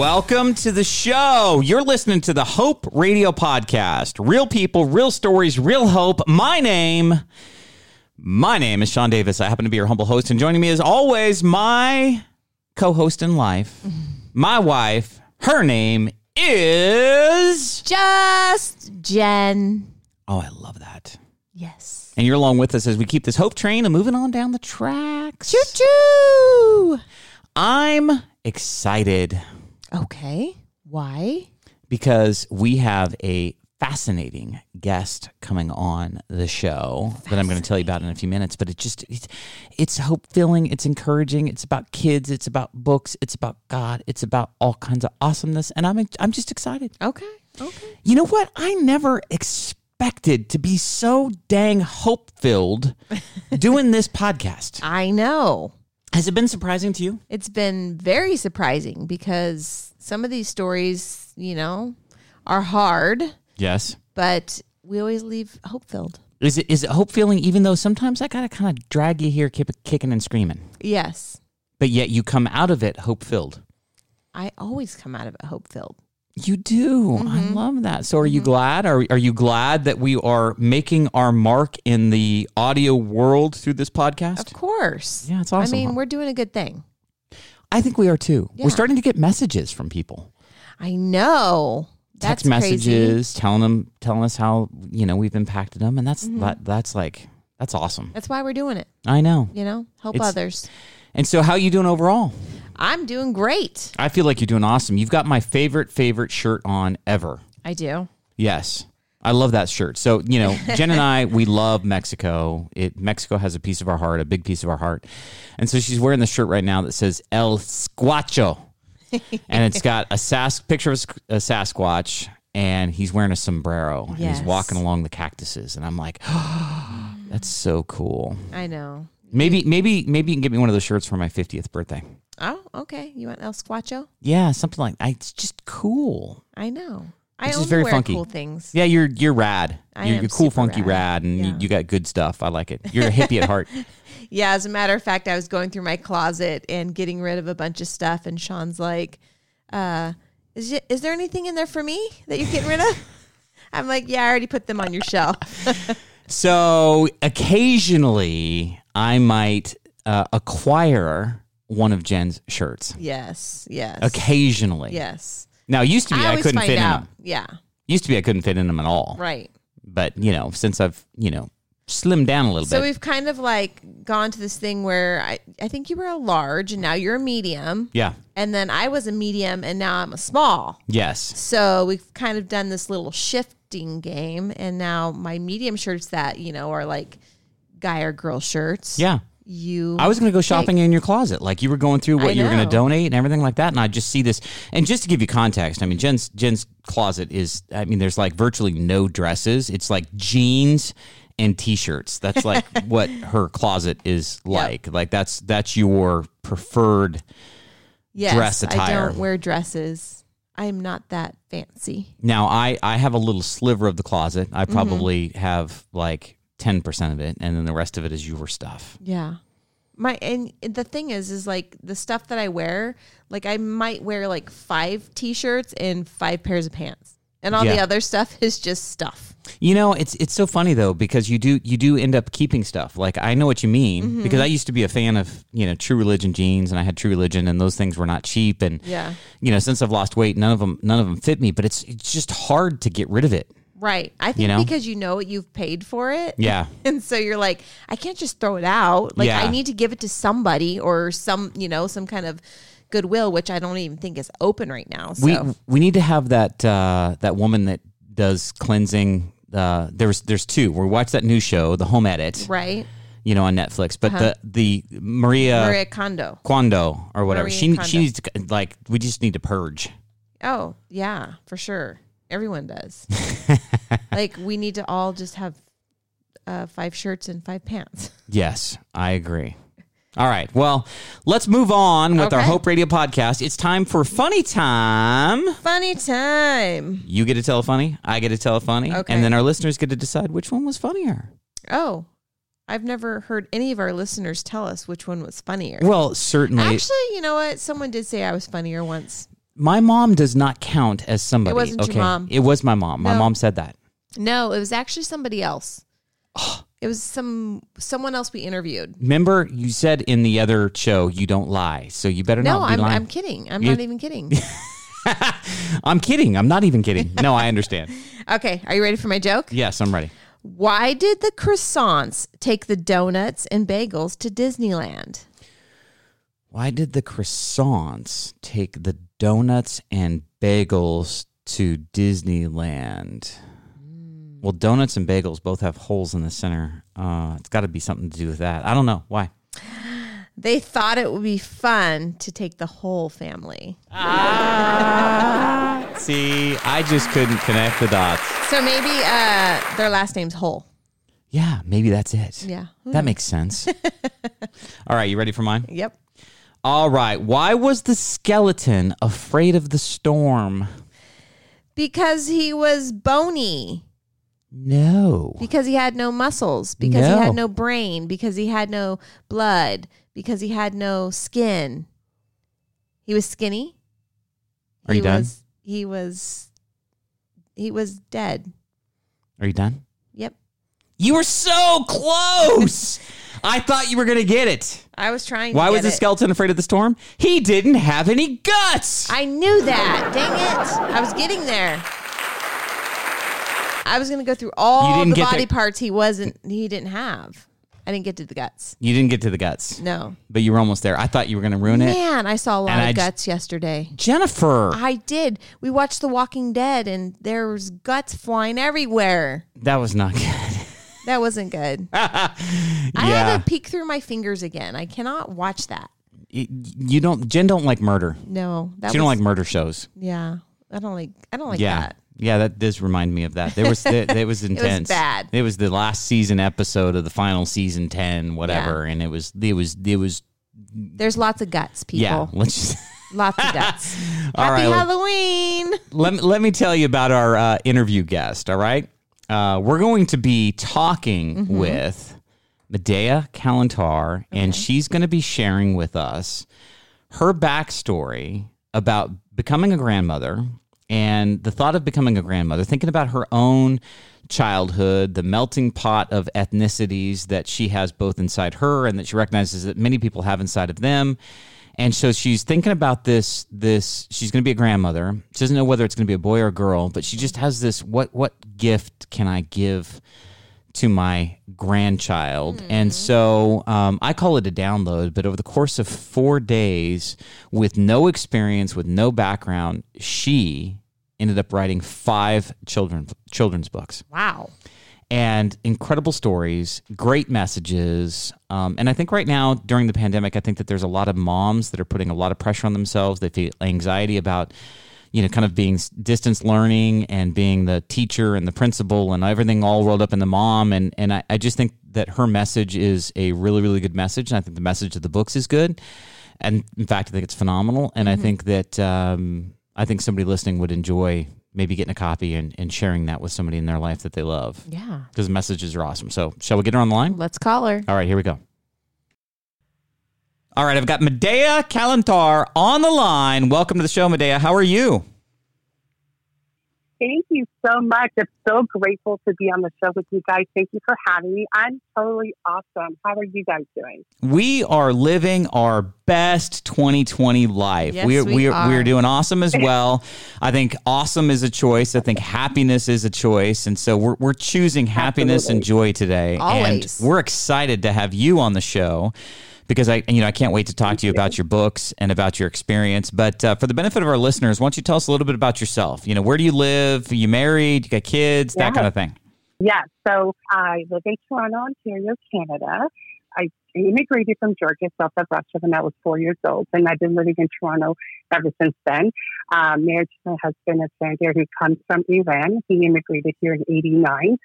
Welcome to the show. You're listening to the Hope Radio Podcast. Real people, real stories, real hope. My name, my name is Sean Davis. I happen to be your humble host, and joining me as always, my co-host in life, my wife. Her name is. Just Jen. Oh, I love that. Yes. And you're along with us as we keep this hope train and moving on down the tracks. Choo choo. I'm excited Okay. Why? because we have a fascinating guest coming on the show that I'm going to tell you about in a few minutes. But it just it's, it's hope filling, it's encouraging, it's about kids, it's about books, it's about God, it's about all kinds of awesomeness, and I'm I'm just excited. Okay. Okay. You know what? I never expected to be so dang hope filled doing this podcast. I know. Has it been surprising to you? It's been very surprising because some of these stories, you know, are hard, Yes. but we always leave hope filled. Is it is it hope feeling? Even though sometimes I gotta kind of drag you here, keep kicking and screaming, Yes. but yet you come out of it hope filled. I always come out of it hope filled. You do. I love that. So, are you glad? Are are you glad that we are making our mark in the audio world through this podcast? Of course. Yeah, it's awesome. I mean, we're doing a good thing. I think we are too. Yeah. We're starting to get messages from people. I know. That's Text crazy. messages telling them telling us how you know we've impacted them, and that's Mm-hmm. that, that's like that's awesome. That's why we're doing it. I know. You know, help It's- others. And so, how you doing overall? I'm doing great. I feel like you're doing awesome. You've got my favorite favorite shirt on ever. I do. Yes. I love that shirt. So, you know, Jen and I, we love Mexico. It Mexico has a piece of our heart, a big piece of our heart. And so she's wearing the shirt right now that says El Squacho. and it's got a sas- picture of a Sasquatch and he's wearing a sombrero and he's walking along the cactuses and I'm like, that's so cool. I know. Maybe maybe maybe you can get me one of those shirts for my 50th birthday. Oh, okay. You want El Squacho? Yeah, something like that. It's just cool. I know. I It's just only very wear funky. cool things. Yeah, you're you're rad. I you're, am you're cool, funky, rad. rad, and you, Yeah. you got good stuff. I like it. You're a hippie at heart. Yeah, as a matter of fact, I was going through my closet and getting rid of a bunch of stuff, and Sean's like, uh, "Is it, is there anything in there for me that you're getting rid of?" I'm like, "Yeah, I already put them on your shelf." So occasionally, I might uh, acquire one of Jen's shirts. yes, yes, Occasionally, yes. Now, used to be I, always couldn't fit in them. Yeah, Used to be I couldn't fit in them at all. right. But you know, since I've you know slimmed down a little So bit, So we've kind of like gone to this thing where I, I think you were a large and now you're a medium. yeah, And then I was a medium and now I'm a small. yes, So we've kind of done this little shifting game. And now my medium shirts that, you know, are like guy or girl shirts. yeah. You I was going to go shopping in your closet, like you were going through what I you were going to donate and everything like that. And I just see this, and just to give you context, I mean, Jen's Jen's closet is, I mean, there's like virtually no dresses. It's like jeans and t-shirts. That's like what her closet is like. Like that's that's your preferred. yes, dress attire. I don't wear dresses. I'm not that fancy. Now, I I have a little sliver of the closet. I Mm-hmm. probably have like ten percent of it, and then the rest of it is your stuff. Yeah. My and the thing is is like the stuff that I wear, like I might wear like five t-shirts and five pairs of pants. And all the other stuff is just stuff. You know, it's it's so funny though because you do you do end up keeping stuff. Like I know what you mean Mm-hmm. because I used to be a fan of you know True Religion jeans and I had True Religion and those things were not cheap and Yeah. you know since I've lost weight none of them none of them fit me. But it's it's just hard to get rid of it. Right. I think You know? because you know what you've paid for it. Yeah. And so you're like, I can't just throw it out. Like Yeah. I need to give it to somebody or some, you know, some kind of goodwill, which I don't even think is open right now. So We we need to have that uh, that woman that does cleansing. Uh, there's there's two. We watched that new show, The Home Edit, right. you know, on Netflix. But the the Maria, Maria Kondo. Kondo or whatever, Maria she Kondo. she needs to like we just need to purge. Oh, yeah, for sure. Everyone does. like we need to all just have uh, five shirts and five pants. Yes, I agree. All right. Well, let's move on with our Okay. Hope Radio podcast. It's time for funny time. Funny time. You get to tell a funny, I get to tell a funny, Okay. and then our listeners get to decide which one was funnier. Oh, I've never heard any of our listeners tell us which one was funnier. Well, certainly. Actually, you know what? Someone did say I was funnier once. My mom does not count as somebody. It wasn't your mom. it was my mom. My No. mom said that. No, it was actually somebody else. it was some someone else we interviewed. Remember, you said in the other show you don't lie, so you better No, not be I'm lying. I'm kidding. I'm You- not even kidding. I'm kidding. I'm not even kidding. No, I understand. okay, are you ready for my joke? yes, I'm ready. Why did the croissants take the donuts and bagels to Disneyland? Why did the croissants take the donuts and bagels to Disneyland? Well, donuts and bagels both have holes in the center. Uh, it's got to be something to do with that. I don't know why. They thought it would be fun to take the whole family. See, I just couldn't connect the dots. So maybe uh, their last name's Whole. Yeah, maybe that's it. Yeah. That makes sense. All right, you ready for mine? Yep. All right. Why was the skeleton afraid of the storm? Because he was bony. No. Because he had no muscles. Because he had no brain. Because he had no blood. Because he had no skin. He was skinny. Are he you done? Was, he was. He was dead. Are you done? You were so close. I thought you were going to get it. I was trying. Why was the it. skeleton afraid of the storm? He didn't have any guts. I knew that. Dang it! I was getting there. I was going to go through all the body there- parts he wasn't. He didn't have. I didn't get to the guts. you didn't get to the guts, No. but you were almost there. I thought you were going to ruin it. Man, I saw a lot And of I j- guts yesterday. Jennifer, I did. We watched The Walking Dead, and there was guts flying everywhere. that was not good. That wasn't good. I yeah. had to peek through my fingers again. I cannot watch that. Y- you don't Jen don't like murder. No, that She don't was, like murder shows. Yeah, I don't like. I don't like yeah. that. Yeah, that does remind me of that. There was it, it was intense. bad. It was the last season episode of the final season 10 whatever and it was it was it was There's lots of guts, people. yeah, let's just Lots of guts. All Happy right. Halloween. let, me- let me tell you about our uh, interview guest, all right? Uh, we're going to be talking Mm-hmm. with Medea Kalantar, and she's going to be sharing with us her backstory about becoming a grandmother and the thought of becoming a grandmother, thinking about her own childhood, the melting pot of ethnicities that she has both inside her and that she recognizes that many people have inside of them. And so she's thinking about this. This she's going to be a grandmother. She doesn't know whether it's going to be a boy or a girl, but she just has this. What what gift can I give to my grandchild? And so um, I call it a download. But over the course of four days, with no experience, with no background, she ended up writing five children children's books Wow. And incredible stories, great messages. Um, and I think right now during the pandemic, I think that there's a lot of moms that are putting a lot of pressure on themselves. They feel anxiety about, you know, kind of being distance learning and being the teacher and the principal and everything all rolled up in the mom. And and I, I just think that her message is a really really good message. And I think the message of the books is good. And in fact, I think it's phenomenal. And I think that um, I think somebody listening would enjoy maybe getting a copy and, and sharing that with somebody in their life that they love Yeah. because messages are awesome. So, shall we get her on the line? Let's call her. All right, here we go. All right, I've got Medea Kalantar on the line. Welcome to the show, Medea. How are you? Thank you so much. I'm so grateful to be on the show with you guys. Thank you for having me. I'm totally awesome. How are you guys doing? We are living our best 2020 life. Yes, we're, we we're, are. we're doing awesome as well. I think awesome is a choice. I think happiness is a choice. And so we're, we're choosing happiness and joy today. Always. And we're excited to have you on the show because I, you know, I can't wait to talk to you about your books and about your experience. But uh, for the benefit of our listeners, why don't you tell us a little bit about yourself? You know, where do you live? Are you married? You got kids? That kind of thing. Yeah, so I live in Toronto, Ontario, Canada. I immigrated from Georgia, south of Russia, when I was four years old, and I've been living in Toronto ever since then. Um, married to my husband, a Sandir, who comes from Iran. He immigrated here in '89.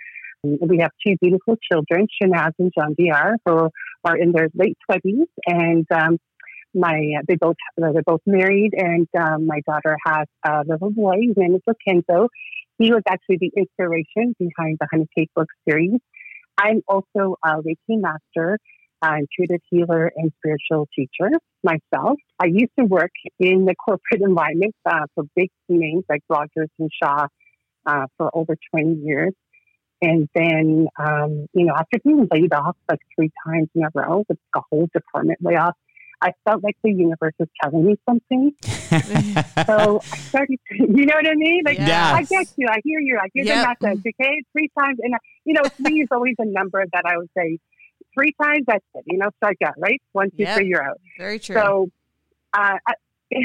We have two beautiful children, Shanaz and John Diar, who are in their late twenties, and um, my they both they're both married, and um, my daughter has a little boy. His name is Lokenzo. He was actually the inspiration behind the Honey Cake book series. I'm also a Reiki master, uh, intuitive healer and spiritual teacher myself. I used to work in the corporate environment uh, for big names like Rogers and Shaw uh, for over 20 years. And then, um, you know, after being laid off like three times in a row with a whole department layoff, I felt like the universe was telling me something. so I started, to, you know what I mean? Like, Yes. I get you. I hear you. I hear Yep. the message. Okay. Three times. And, uh, you know, three is always a number that I would say three times. That's it. You know, strike out, right? One, two, Yep. three, you're out. Very true. So, uh, I-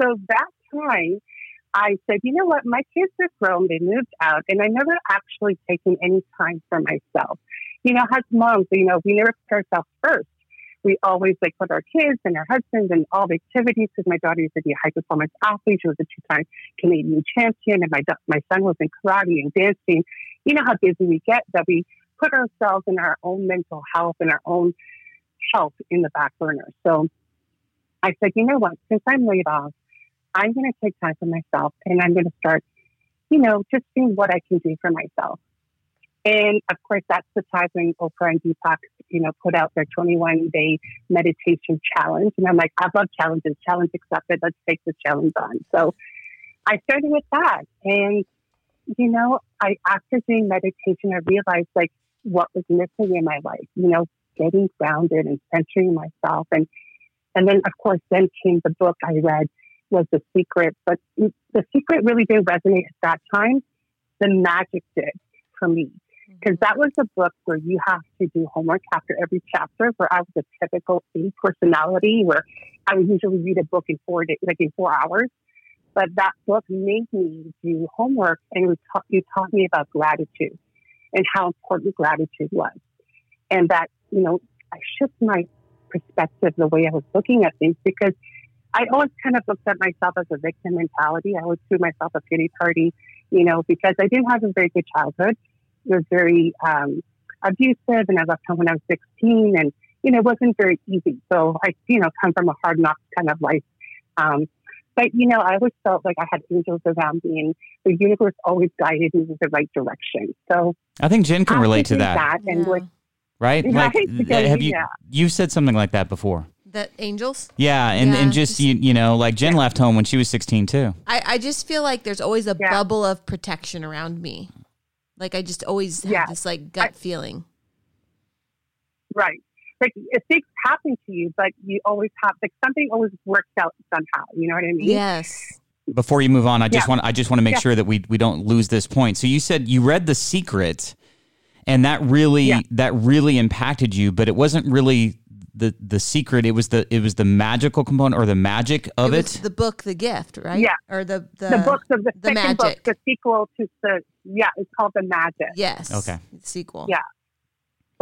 so that time, I said, you know what? My kids are grown. They moved out, and I never actually taken any time for myself. You know, as moms, you know, we never put ourselves first. We always like put our kids and our husbands and all the activities. Because my daughter used to be a high performance athlete. She was a two time Canadian champion, and my my son was in karate and dancing. You know how busy we get that we put ourselves in our own mental health and our own health in the back burner. So I said, you know what? Since I'm laid off, I'm going to take time for myself and I'm going to start, you know, just seeing what I can do for myself. And of course, that's the time when Oprah and Deepak, you know, put out their 21 day meditation challenge. And I'm like, I love challenges. Challenge accepted. Let's take the challenge on. So I started with that. And, you know, I, after doing meditation, I realized like what was missing in my life, you know, getting grounded and centering myself. And, and then of course, then came the book I read was The Secret, but The Secret really didn't resonate at that time. The magic did for me mm-hmm. because that was a book where you have to do homework after every chapter. Where I was a typical A personality, where I would usually read a book in four days, like in four hours. But that book made me do homework, and ta- you taught me about gratitude and how important gratitude was, and that you know I shift my perspective, the way I was looking at things, because I always kind of looked at myself as a victim mentality. I always threw myself a pity party, you know, because I didn't have a very good childhood. It was very um, abusive, and I left home when I was 16, and you know, it wasn't very easy. So I, you know, come from a hard knocks kind of life. Um, but you know, I always felt like I had angels around me, and the universe always guided me in the right direction. So I think Jen can relate to doing that, and Yeah. with right? Right, Like, because, have you yeah. you've said something like that before? That angels. Yeah, and, Yeah, and just, just- you you know, like Jen left home when she was 16 too. I, I just feel like there's always a Yeah. bubble of protection around me. Like I just always have Yeah. this like gut feeling. Right. Like if things happen to you, but you always have like something always works out somehow. You know what I mean? Yes. Before you move on, I just Yeah. want I just want to make Yeah. sure that we we don't lose this point. So you said you read The Secret and that really Yeah. that really impacted you, but it wasn't really the the secret, it was the it was the magical component or the magic of was it. the book, The Gift, right? Yeah. Or the the, The books of the, the second book, magic. the sequel to the yeah, it's called the Magic. Yes. Okay. Sequel. Yeah.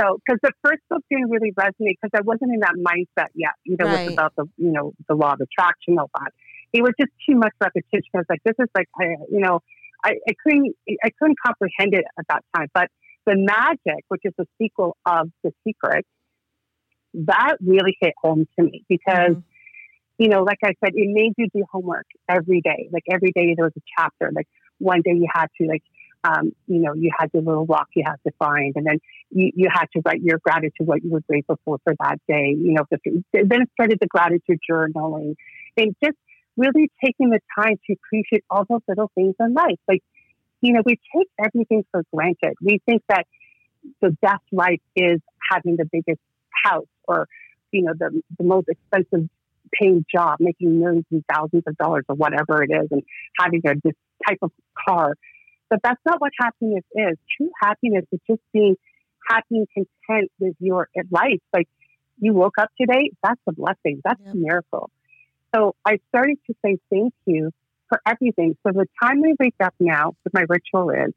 So, because the first book didn't really resonate because I wasn't in that mindset yet. You know, Right. it's about the you know the law of attraction, all that. It was just too much repetition. I was like, this is like, I, you know, I, I couldn't I couldn't comprehend it at that time. But the Magic, which is the sequel of The Secret, that really hit home to me because Mhm. you know, like I said, it made you do homework every day. Like every day there was a chapter. Like one day you had to like, um, you know, you had the little rock you had to find, and then you, you had to write your gratitude, what you were grateful for for that day. You know, the, then it started the gratitude journaling, and just really taking the time to appreciate all those little things in life. Like, you know, we take everything for granted. We think that the best life is having the biggest house or, you know, the the most expensive paying job, making millions and thousands of dollars or whatever it is, and having a this type of car. But that's not what happiness is. True happiness is just being happy and content with your life. Like you woke up today, that's a blessing. That's Yep. a miracle. So I started to say thank you for everything. So the time I wake up now, what my ritual is,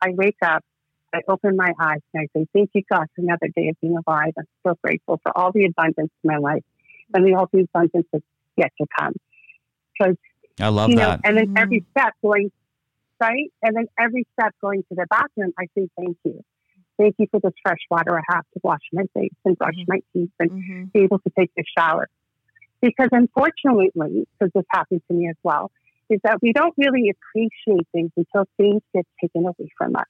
I wake up, I open my eyes, and I say, Thank you, God, for another day of being alive. I'm so grateful for all the abundance in my life and the all the abundance that's yet to come. Because I love you know, that. and then every step going right, and then every step going to the bathroom, I say thank you. Thank you for this fresh water I have to wash my face and brush Mhm. my teeth and hmm be able to take a shower. Because unfortunately, because this happened to me as well, is that we don't really appreciate things until things get taken away from us.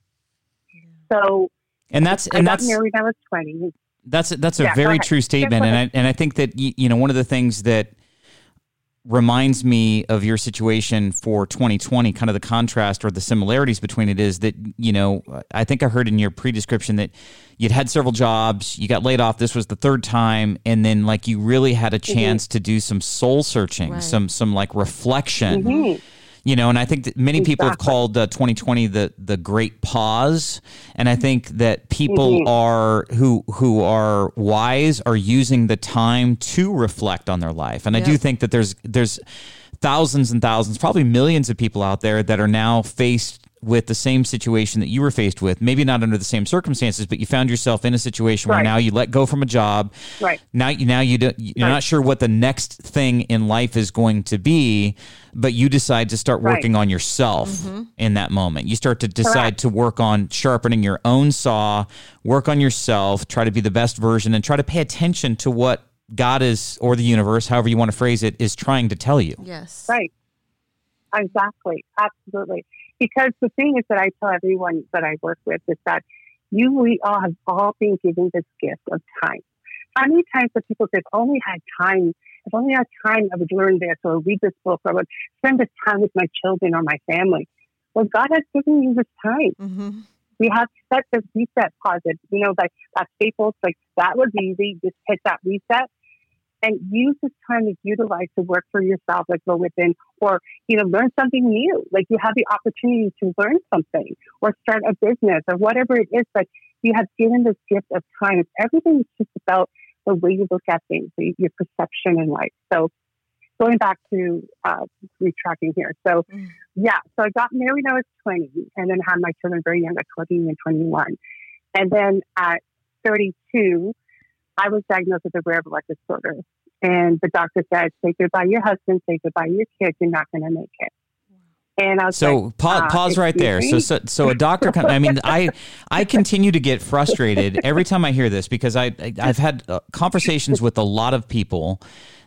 So And that's and got that's married when I was 20. That's a, that's a Yeah, very true statement, and I and I think that you know one of the things that reminds me of your situation for 2020 kind of the contrast or the similarities between it is that you know i think i heard in your pre-description that you'd had several jobs you got laid off this was the third time and then like you really had a chance to do some soul searching Right. some some like reflection Mhm. You know and i think that many people have called uh, 2020 the the great pause. And i think that people Mhm. are who who are wise are using the time to reflect on their life. And i do think that there's there's thousands and thousands probably millions of people out there that are now faced with the same situation that you were faced with maybe not under the same circumstances but you found yourself in a situation where now you let go from a job Right. now you now you don't, you're Right. not sure what the next thing in life is going to be but you decide to start Right. working on yourself Mm-hmm. in that moment you start to decide Correct. to work on sharpening your own saw work on yourself try to be the best version and try to pay attention to what god is or the universe however you want to phrase it is trying to tell you Yes. Right. Exactly. Absolutely. Because the thing is that I tell everyone that I work with is that you, we all have all been given this gift of time. How many times have people say, if only I had time, if only I had time, I would learn this or read this book or I would spend this time with my children or my family. Well, God has given you this time. hmm We have set the reset pause. It, you know, like that Staples, like that was easy. Just hit that reset and use this time to utilize to work for yourself, like go within, or you know, learn something new. Like you have the opportunity to learn something, or start a business, or whatever it is. But you have given this gift of time. Everything is just about the way you look at things, your perception in life. So, going back to uh, retracking here. So, Mm. yeah, so I got married when I was 20, and then had my children very young at 20 and 21, and then at 32. I was diagnosed with a rare blood disorder. And the doctor said, say goodbye your husband, say goodbye your kids, you're not going to make it. And I was so like, pa- uh, pause right there. So, so so a doctor. I mean, I I continue to get frustrated every time I hear this because I, I I've had uh, conversations with a lot of people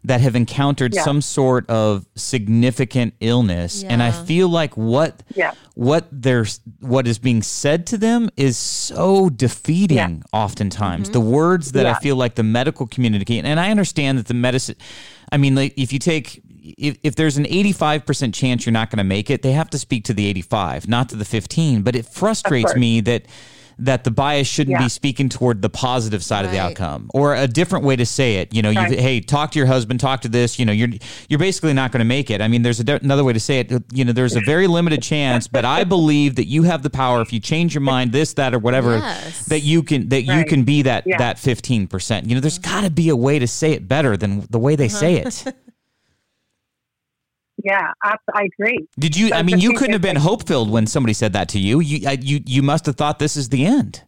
that have encountered Yeah. some sort of significant illness, and I feel like what Yeah. what there's what is being said to them is so defeating. Oftentimes, mm-hmm. the words that I feel like the medical community and I understand that the medicine. I mean, like if you take if, if there's an 85% chance you're not going to make it, they have to speak to the 85, not to the 15. But it frustrates me that that the bias shouldn't Yeah. be speaking toward the positive side of the outcome or a different way to say it. You know, you hey, talk to your husband, talk to this. You know, you're you're basically not going to make it. I mean, there's a, another way to say it. You know, there's a very limited chance, but I believe that you have the power if you change your mind, this, that, or whatever, Yes. that you can that you can be that Yeah. that 15 percent. You know, there's got to be a way to say it better than the way they uh-huh. say it. Yeah, I agree. Did you? I mean, you couldn't have been hope filled when somebody said that to you. You, I, you, you must have thought this is the end.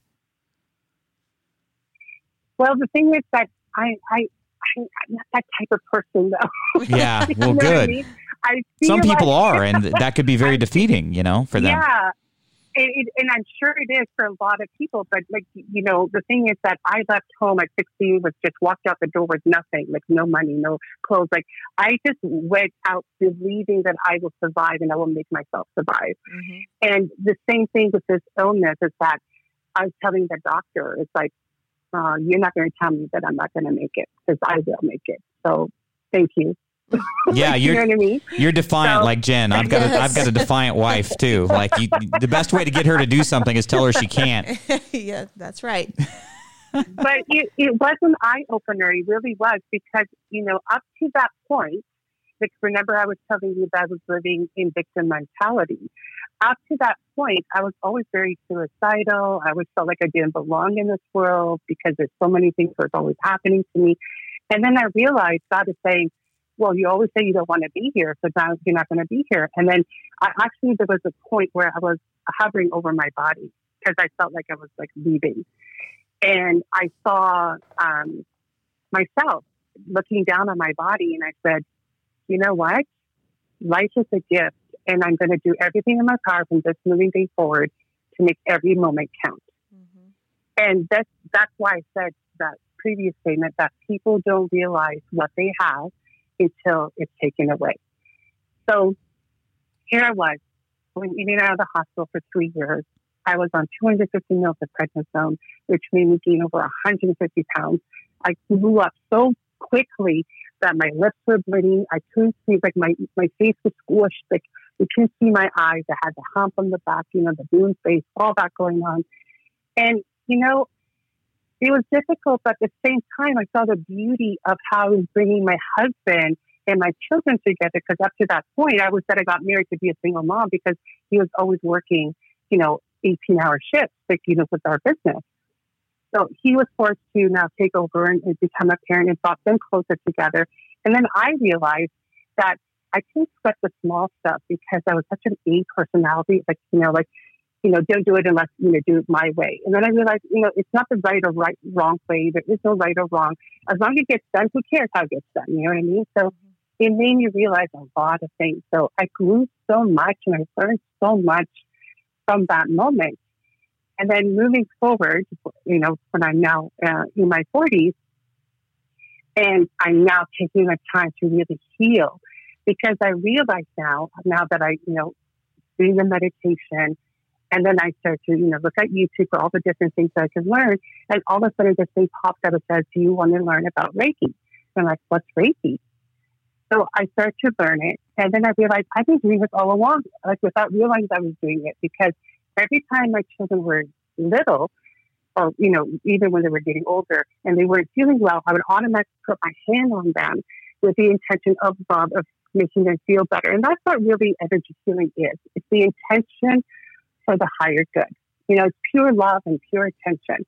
Well, the thing is that I, I, I I'm not that type of person, though. Yeah, well, what I good. mean? Some people like- are, and that could be very defeating. You know, for them. Yeah. It, it, and I'm sure it is for a lot of people, but like, you know, the thing is that I left home at 16, was just walked out the door with nothing, like no money, no clothes. Like I just went out believing that I will survive and I will make myself survive. Mhm. And the same thing with this illness is that I was telling the doctor, it's like, uh, you're not going to tell me that I'm not going to make it because I will make it. So thank you. Yeah, you know you're I mean? you're defiant So- like Jen. I've got a, Yes. I've got a defiant wife too. Like you, the best way to get her to do something is tell her she can't. yeah, that's right. but it, it was an eye opener. It really was because, you know, up to that point, like remember I was telling you that I was living in victim mentality. Up to that point, I was always very suicidal. I always felt like I didn't belong in this world because there's so many things that are always happening to me. And then I realized God is saying, well, you always say you don't want to be here, so now you're not going to be here. And then I actually, there was a point where I was hovering over my body because I felt like I was like leaving and I saw um, myself looking down on my body, and I said, "You know what? Life is a gift, and I'm going to do everything in my power from this moving day forward to make every moment count." Mhm. And that's that's why I said that previous statement that people don't realize what they have until it's taken away. So here I was, going in and out of the hospital for three years, I was on 250 mils of prednisone, which made me gain over 150 pounds. I grew up so quickly that my lips were bleeding. I couldn't see, like my, my face was squished. Like you couldn't see my eyes. I had the hump on the back, you know, the balloon face, all that going on. And, you know, it was difficult, but at the same time, I saw the beauty of how he was bringing my husband and my children together. Because up to that point, I was that I got married to be a single mom because he was always working, you know, 18 hour shifts, like, you know, with our business. So he was forced to now take over and, and become a parent and brought them closer together. And then I realized that I couldn't sweat the small stuff because I was such an A personality. Like, you know, like, you know, don't do it unless, you know, do it my way. And then I realized, you know, it's not the right or right, wrong way. There is no right or wrong. As long as it gets done, who cares how it gets done? You know what I mean? So it made me realize a lot of things. So I grew so much and I learned so much from that moment. And then moving forward, you know, when I'm now uh, in my 40s, and I'm now taking the time to really heal because I realize now, now that I, you know, doing the meditation, and then I start to, you know, look at YouTube for all the different things I can learn, and all of a sudden this thing pops up and says, "Do you want to learn about Reiki?" And I'm like, "What's Reiki?" So I start to learn it, and then I realize I've been doing this all along, like without realizing I was doing it, because every time my children were little, or you know, even when they were getting older and they weren't feeling well, I would automatically put my hand on them with the intention of love of making them feel better. And that's what really energy healing is. It's the intention for the higher good. You know, it's pure love and pure attention.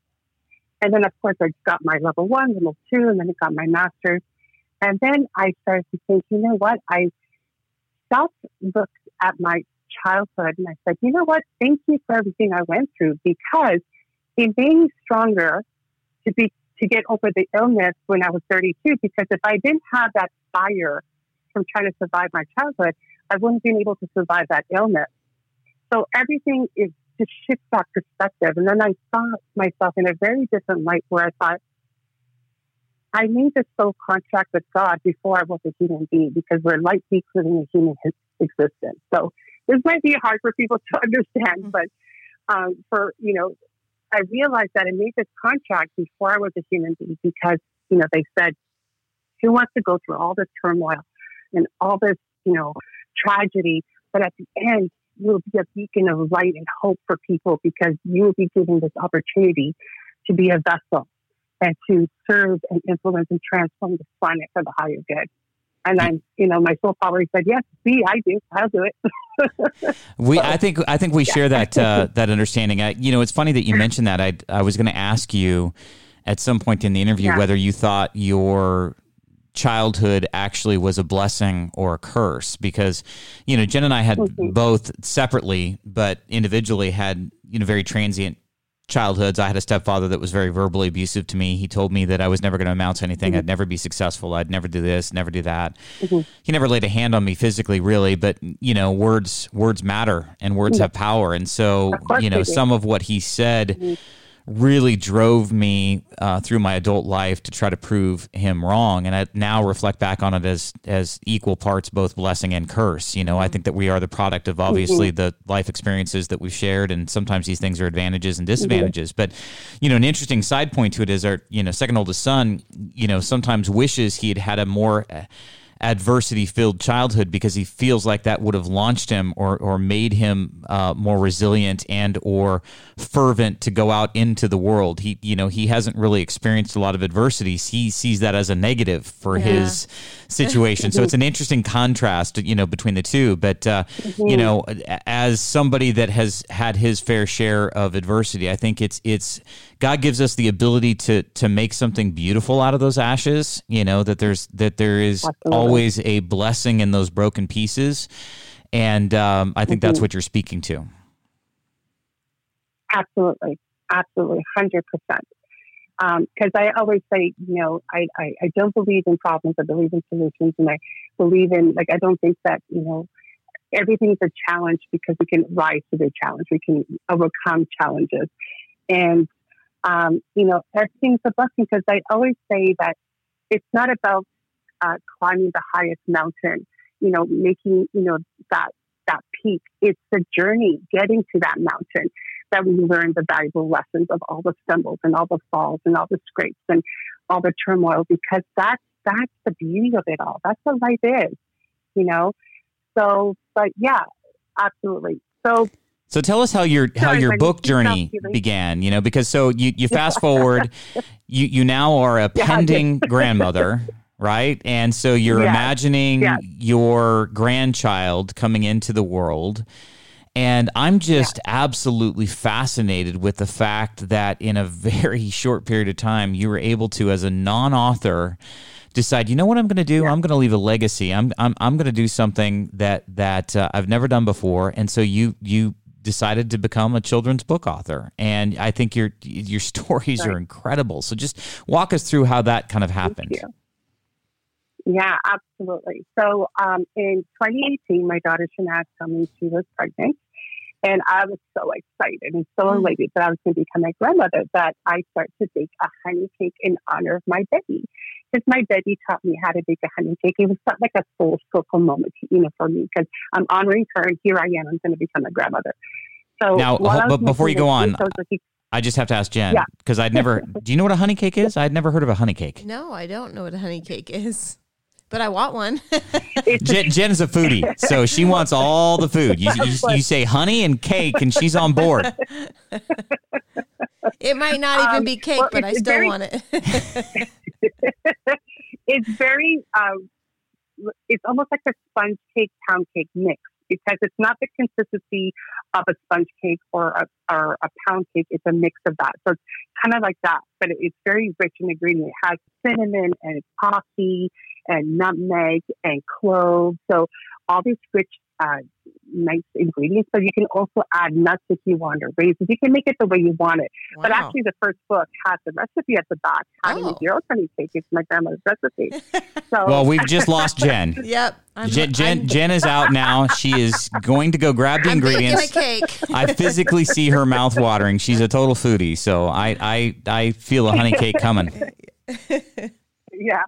And then, of course, I got my level one, level two, and then I got my master's. And then I started to think, you know what? I self looked at my childhood and I said, you know what? Thank you for everything I went through because it made me stronger to be to get over the illness when I was 32. Because if I didn't have that fire from trying to survive my childhood, I wouldn't have been able to survive that illness. So everything is just shifts that perspective. And then I saw myself in a very different light where I thought, I made this soul contract with God before I was a human being because we're light beings living a human existence. So this might be hard for people to understand, mm-hmm. but um, for, you know, I realized that I made this contract before I was a human being because, you know, they said, who wants to go through all this turmoil and all this, you know, tragedy, but at the end, you'll be a beacon of light and hope for people because you will be given this opportunity to be a vessel and to serve and influence and transform the planet for the higher good. And I'm, you know, my soul power said, yes, see, I do. I'll do it. we, I think, I think we yeah. share that, uh, that understanding. I, you know, it's funny that you mentioned that. I, I was going to ask you at some point in the interview yeah. whether you thought your childhood actually was a blessing or a curse because you know Jen and I had mm-hmm. both separately but individually had you know very transient childhoods. I had a stepfather that was very verbally abusive to me. He told me that I was never going to amount to anything. Mm-hmm. I'd never be successful. I'd never do this, never do that. Mm-hmm. He never laid a hand on me physically, really, but you know, words words matter and words mm-hmm. have power. And so, you know, some of what he said mm-hmm really drove me uh, through my adult life to try to prove him wrong. And I now reflect back on it as as equal parts both blessing and curse. You know, I think that we are the product of obviously mm-hmm. the life experiences that we've shared, and sometimes these things are advantages and disadvantages. Mm-hmm. But you know, an interesting side point to it is our you know second oldest son. You know, sometimes wishes he had had a more adversity filled childhood because he feels like that would have launched him or, or made him uh, more resilient and or fervent to go out into the world he you know he hasn't really experienced a lot of adversity he sees that as a negative for yeah. his situation so it's an interesting contrast you know between the two but uh, mm-hmm. you know as somebody that has had his fair share of adversity i think it's it's God gives us the ability to to make something beautiful out of those ashes. You know that there's that there is Absolutely. Always a blessing in those broken pieces, and um, I think mm-hmm. that's what you're speaking to. Absolutely, absolutely, hundred percent. Because um, I always say, you know, I, I, I don't believe in problems. I believe in solutions, and I believe in like I don't think that you know everything's a challenge because we can rise to the challenge. We can overcome challenges. And um, you know, everything's a blessing because I always say that it's not about uh, climbing the highest mountain, you know, making, you know, that, that peak. It's the journey getting to that mountain that we learn the valuable lessons of all the stumbles and all the falls and all the scrapes and all the turmoil because that's that's the beauty of it all. That's what life is, you know. So, but yeah, absolutely. So so tell us how your how Sorry, your book journey began. You know, because so you you fast forward, you you now are a Yeah, pending grandmother, right? And so you're Yes, imagining yes. your grandchild coming into the world. And I'm just absolutely fascinated with the fact that in a very short period of time, you were able to, as a non-author, decide, you know what I'm going to do? I'm going to leave a legacy. I'm I'm I'm going to do something that that uh, I've never done before. And so you you decided to become a children's book author. And I think your your stories are incredible. So just walk us through how that kind of happened. You. Yeah, absolutely. So um, in 2018, my daughter Shanaz told me she was pregnant. And I was so excited and so Mm. elated that I was going to become a grandmother that I started to bake a honey cake in honor of my baby. Because my baby taught me how to bake a honey cake. It was not like a full circle moment, you know, for me because I'm honoring her and here I am. I'm going to become a grandmother. So Now, while I ho- was but before you go on, cake, I like, I just have to ask Jen Yeah. because I'd never. do you know what a honey cake is? I'd never heard of a honey cake. No, I don't know what a honey cake is, but I want one. it's Jen, Jen is a foodie, so she wants all the food. You, you, you say honey and cake, and she's on board. it might not even Um, be cake, well, but I still very- want it. it's very um, it's almost like a sponge cake pound cake mix because it's not the consistency of a sponge cake or a, or a pound cake it's a mix of that so it's kind of like that but it's very rich in ingredient it has cinnamon and coffee and nutmeg and cloves so all these rich uh, nice ingredients but you can also add nuts if you want or raisins you can make it the way you want it but actually, the first book has the recipe at the back. How to Oh. make your own honey cake. It's my grandma's recipe. So, Well, we've just lost Jen. Yep. I'm, Jen, Jen, I'm, Jen is out now. She is going to go grab the I'm baking ingredients. a cake. I physically see her mouth watering. She's a total foodie, so I I, I feel a honey cake coming. yeah.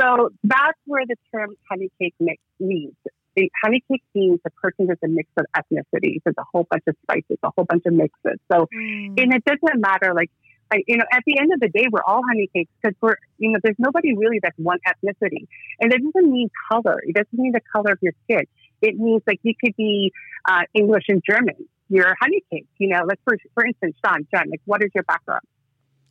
So that's where the term honey cake mix means. The honey cake means a person is a mix of ethnicities. There's a whole bunch of spices, a whole bunch of mixes. So, Mm. and it doesn't matter, like, I, you know, at the end of the day, we're all honey cakes because we're, you know, there's nobody really that's one ethnicity. And it doesn't mean color. It doesn't mean the color of your skin. It means like you could be uh, English and German. You're a honey cake. You know, like for, for instance, Sean, John, like, what is your background?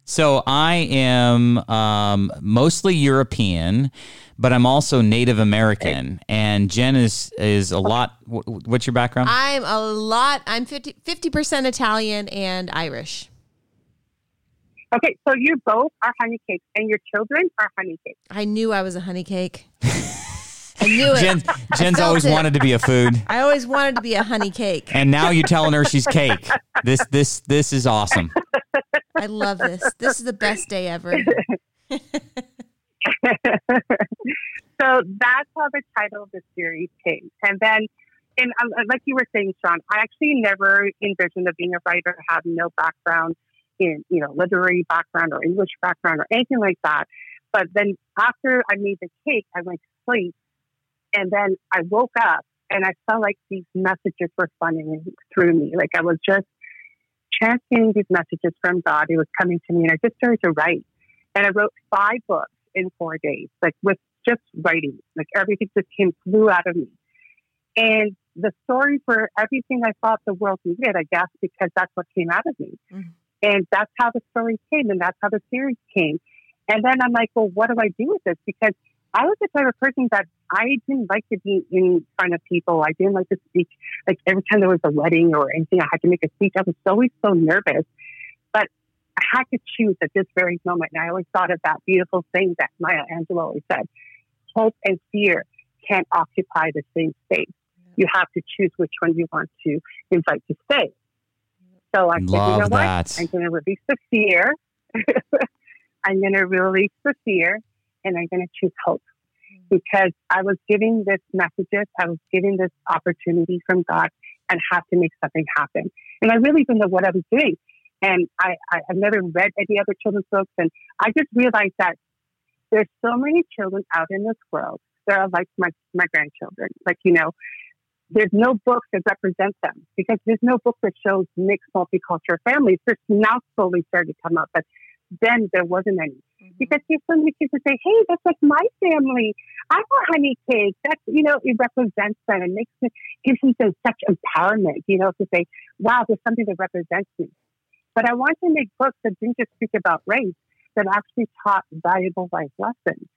So I am um, mostly European, but I'm also Native American. And Jen is is a lot. What's your background? I'm a lot. I'm 50 percent Italian and Irish. Okay, so you both are honey cakes, and your children are honey cakes. I knew I was a honey cake. I knew it. Jen, Jen's always it. wanted to be a food, I always wanted to be a honey cake. and now you're telling her she's cake. This this this is awesome. I love this. This is the best day ever. so that's how the title of the series came. And then, and um, like you were saying, Sean, I actually never envisioned of being a writer, have no background in, you know, literary background or English background or anything like that. But then after I made the cake, I went to sleep, and then I woke up and I felt like these messages were funneling through me. Like I was just transmitting these messages from God. It was coming to me, and I just started to write. And I wrote five books in four days, like with just writing. Like everything just came flew out of me. And the stories were everything I thought the world needed, I guess, because that's what came out of me. Mhm. And that's how the story came, and that's how the series came. And then I'm like, well, what do I do with this? Because I was the type of person that I didn't like to be in front of people. I didn't like to speak. Like every time there was a wedding or anything, I had to make a speech. I was always so nervous. But I had to choose at this very moment. And I always thought of that beautiful thing that Maya Angelou always said hope and fear can't occupy the same space. You have to choose which one you want to invite to stay. So I said, you know Love what? that. I'm going to release the fear. I'm going to release the fear and I'm going to choose hope because I was giving this messages, I was giving this opportunity from God and have to make something happen. And I really didn't know what I was doing. And I, I, I've never read any other children's books. And I just realized that there's so many children out in this world that are like my, my grandchildren. Like, you know, there's no book that represents them because there's no book that shows mixed multicultural families. There's now slowly starting to come up, but then there wasn't any. Mm-hmm. Because there's so many kids that say, hey, that's like my family. I want honey cake. That's, you know, it represents them and makes it, gives them such empowerment, you know, to say, wow, there's something that represents me. But I want to make books that didn't just speak about race, that actually taught valuable life lessons.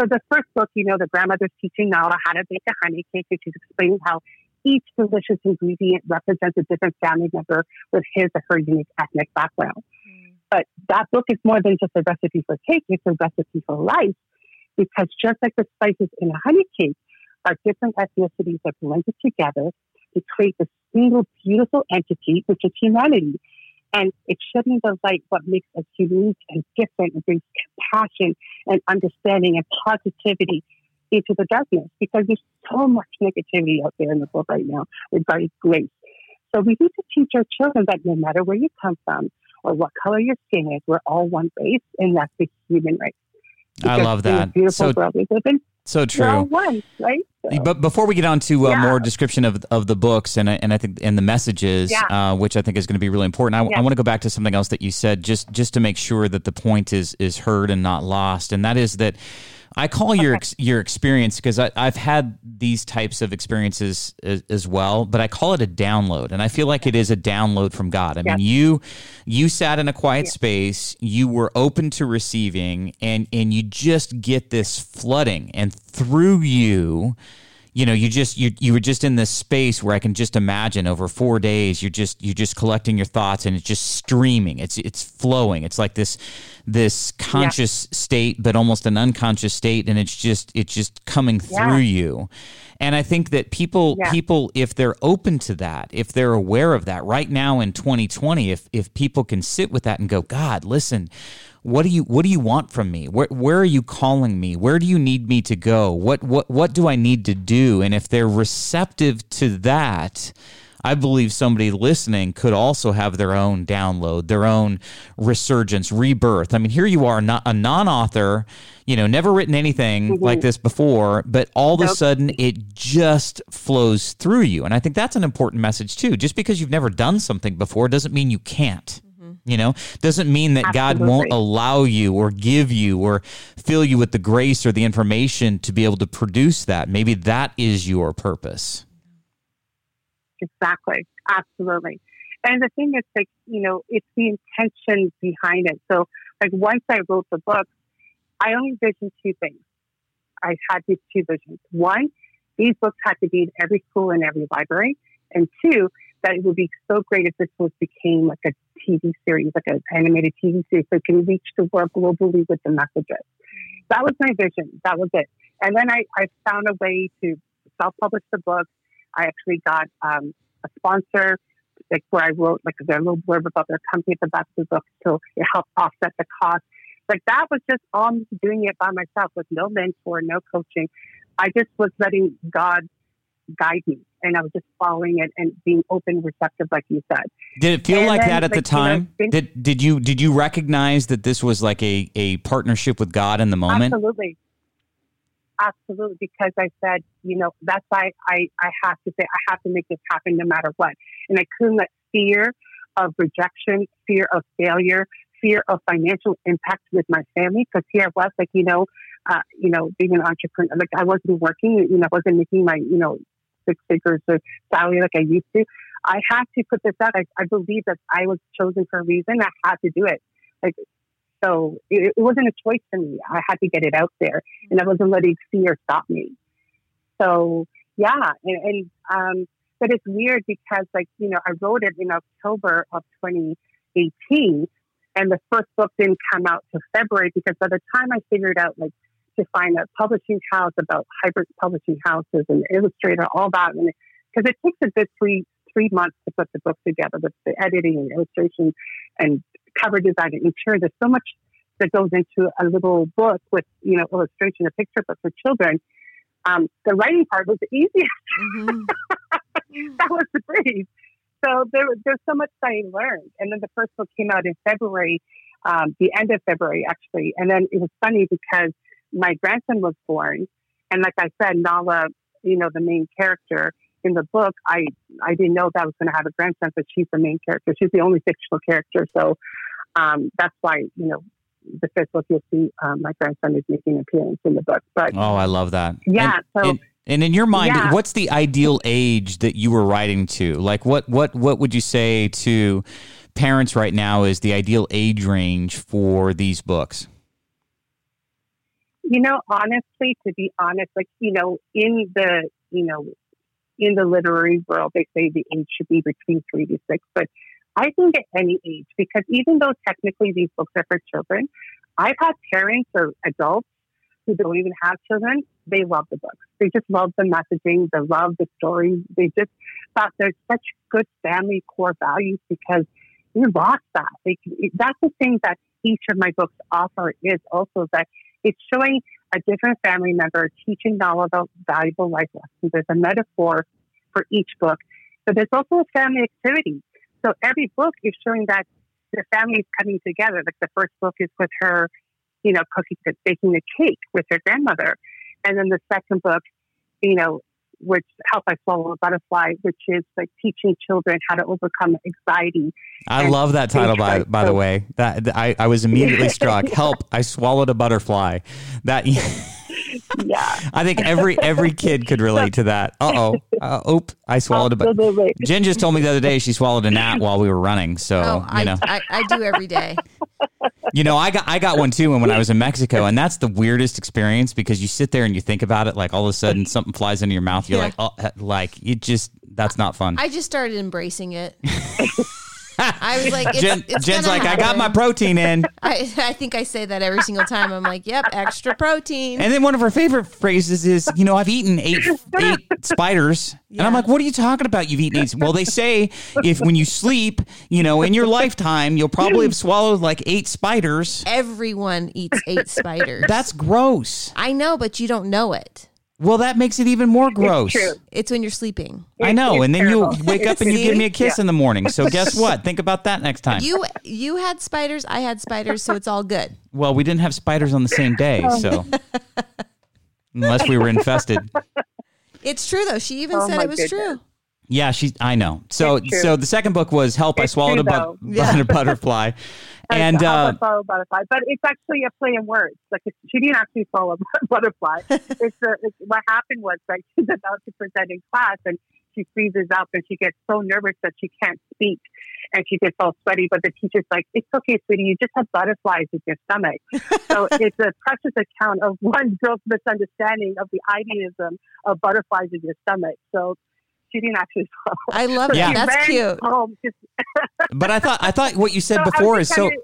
So the first book, you know, the grandmother's teaching Nala how to bake a honey cake, and she's explaining how each delicious ingredient represents a different family member with his or her unique ethnic background. But that book is more than just a recipe for cake, it's a recipe for life. Because just like the spices in a honey cake are different ethnicities that blended together to create this single beautiful entity, which is humanity. And it's shedding the light what makes us unique and different and brings compassion and understanding and positivity into the darkness because there's so much negativity out there in the world right now regarding grace. So we need to teach our children that no matter where you come from or what color your skin is, we're all one race, and that's the human race. Because I love that. Beautiful so, world we live in. So true. One, right? So, but before we get on to uh, yeah. more description of, of the books and and I think and the messages, yeah. uh, which I think is going to be really important, I, yeah. I want to go back to something else that you said just just to make sure that the point is is heard and not lost, and that is that I call your okay. your experience because I've had these types of experiences as, as, well, but I call it a download, and I feel like it is a download from God. I mean, you you sat in a quiet space, you were open to receiving, and and you just get this flooding, and through you you know you just you you were just in this space where I can just imagine over four days you're just you're just collecting your thoughts and it's just streaming it's it's flowing it's like this this conscious yeah. state but almost an unconscious state and it's just it's just coming yeah. through you and I think that people yeah. people if they're open to that if they're aware of that right now in 2020 if if people can sit with that and go God listen what do you what do you want from me where, where are you calling me where do you need me to go what what what do i need to do and if they're receptive to that I believe somebody listening could also have their own download, their own resurgence, rebirth. I mean, here you are, not a non-author, you know, never written anything mm-hmm. like this before, but all of a sudden it just flows through you. And I think that's an important message too. Just because you've never done something before doesn't mean you can't. You know, doesn't mean that Absolutely. God won't allow you or give you or fill you with the grace or the information to be able to produce that. Maybe that is your purpose. Exactly. Absolutely. And the thing is, like, you know, it's the intention behind it. So, like, once I wrote the book, I only visioned two things. I had these two visions. One, these books had to be in every school and every library. And two, that it would be so great if this was became like a TV series, like an animated TV series, so it can reach the world globally with the messages. That was my vision. That was it. And then I, I found a way to self-publish the book. I actually got um, a sponsor, like where I wrote like a little blurb about their company at the back of the book, so it helped offset the cost. Like that was just all doing it by myself with no mentor, no coaching. I just was letting God guide me and I was just following it and being open, receptive, like you said. Did it feel like then, that at like, the time? You know, did did you did you recognize that this was like a a partnership with God in the moment? Absolutely, absolutely. Because I said, you know, that's why I I have to say I have to make this happen no matter what, and I couldn't let fear of rejection, fear of failure, fear of financial impact with my family. Because here I was, like you know. Uh, you know, being an entrepreneur, like I wasn't working, you know, I wasn't making my, you know, six figures of salary like I used to. I had to put this out. I, I believe that I was chosen for a reason. I had to do it. Like, so it, it wasn't a choice for me. I had to get it out there, and I wasn't letting fear stop me. So yeah, and, and um, but it's weird because like you know I wrote it in October of 2018, and the first book didn't come out till February because by the time I figured out like to find a publishing house about hybrid publishing houses and illustrator, all that. Because it takes a good three three months to put the book together with the editing and illustration and cover design and interior. There's so much that goes into a little book with you know illustration, a picture book for children. Um, the writing part was the easiest. Mm-hmm. that was the breeze. So there, there's so much that I learned. And then the first book came out in February, um, the end of February actually. And then it was funny because my grandson was born. And like I said, Nala, you know, the main character, in the book, I I didn't know that I was going to have a grandson, but she's the main character. She's the only fictional character, so um, that's why you know the first book you'll see um, my grandson is making an appearance in the book. But oh, I love that. Yeah. And, so. and, and in your mind, Yeah. what's the ideal age that you were writing to? Like, what what what would you say to parents right now is the ideal age range for these books? You know, honestly, to be honest, like, you know, in the, you know, in the literary world, they say the age should be between three to six, but I think at any age, because even though technically these books are for children, I've had parents or adults who don't even have children, they love the books. They just love the messaging, they love the stories. They just thought there's such good family core values because we lost that. Like, that's the thing that each of my books offer is also that it's showing a different family member teaching them about valuable life lessons. There's a metaphor for each book, but there's also a family activity. So every book is showing that the family is coming together. Like the first book is with her, you know, cooking, baking a cake with her grandmother, and then the second book, you know, which help I swallow a butterfly, which is like teaching children how to overcome anxiety. I love that title by right, by the way. That th- I, I was immediately struck. Help! I swallowed a butterfly. That Yeah, I think every every kid could relate to that. Uh-oh. Uh Oop! I swallowed a but. absolutely. Jen just told me the other day she swallowed a gnat while we were running. So Oh, you I, know, I, I do every day. you know, I got I got one too. And when I was in Mexico, and that's the weirdest experience because you sit there and you think about it, like all of a sudden something flies into your mouth. You're Yeah. like, oh, like it just that's not fun. I just started embracing it. I was like, it's, Jen, it's Jen's like, I got my protein in. I, I think I say that every single time. I'm like, yep, extra protein. And then one of her favorite phrases is, you know, I've eaten eight eight spiders. And I'm like, what are you talking about? You've eaten eight. Well, they say if when you sleep, you know, in your lifetime, you'll probably have swallowed like eight spiders. Everyone eats eight spiders. That's gross. I know, but you don't know it. Well, that makes it even more gross. true. It's when you're sleeping. I know. And then you wake up and you give me a kiss Yeah. in the morning. So guess what? Think about that next time. You you had spiders, I had spiders, so it's all good. Well, we didn't have spiders on the same day, oh. so unless we were infested. It's true though. She even Oh, said it was goodness. true. Yeah, she's. I know. So, so the second book was "Help." I swallowed true, a, bu- Yeah. a butterfly, and uh, butterfly, but it's actually a play in words. Like she didn't actually follow a butterfly. it's, a, it's what happened was like she's about to present in class and she freezes up and she gets so nervous that she can't speak and she gets all sweaty. But the teacher's like, "It's okay, sweetie. You just have butterflies in your stomach." so it's a precious account of one girl's misunderstanding of the idealism of butterflies in your stomach. So. She didn't actually follow. I love Yeah. That's cute. Home but I thought I thought what you said So before is so kinda-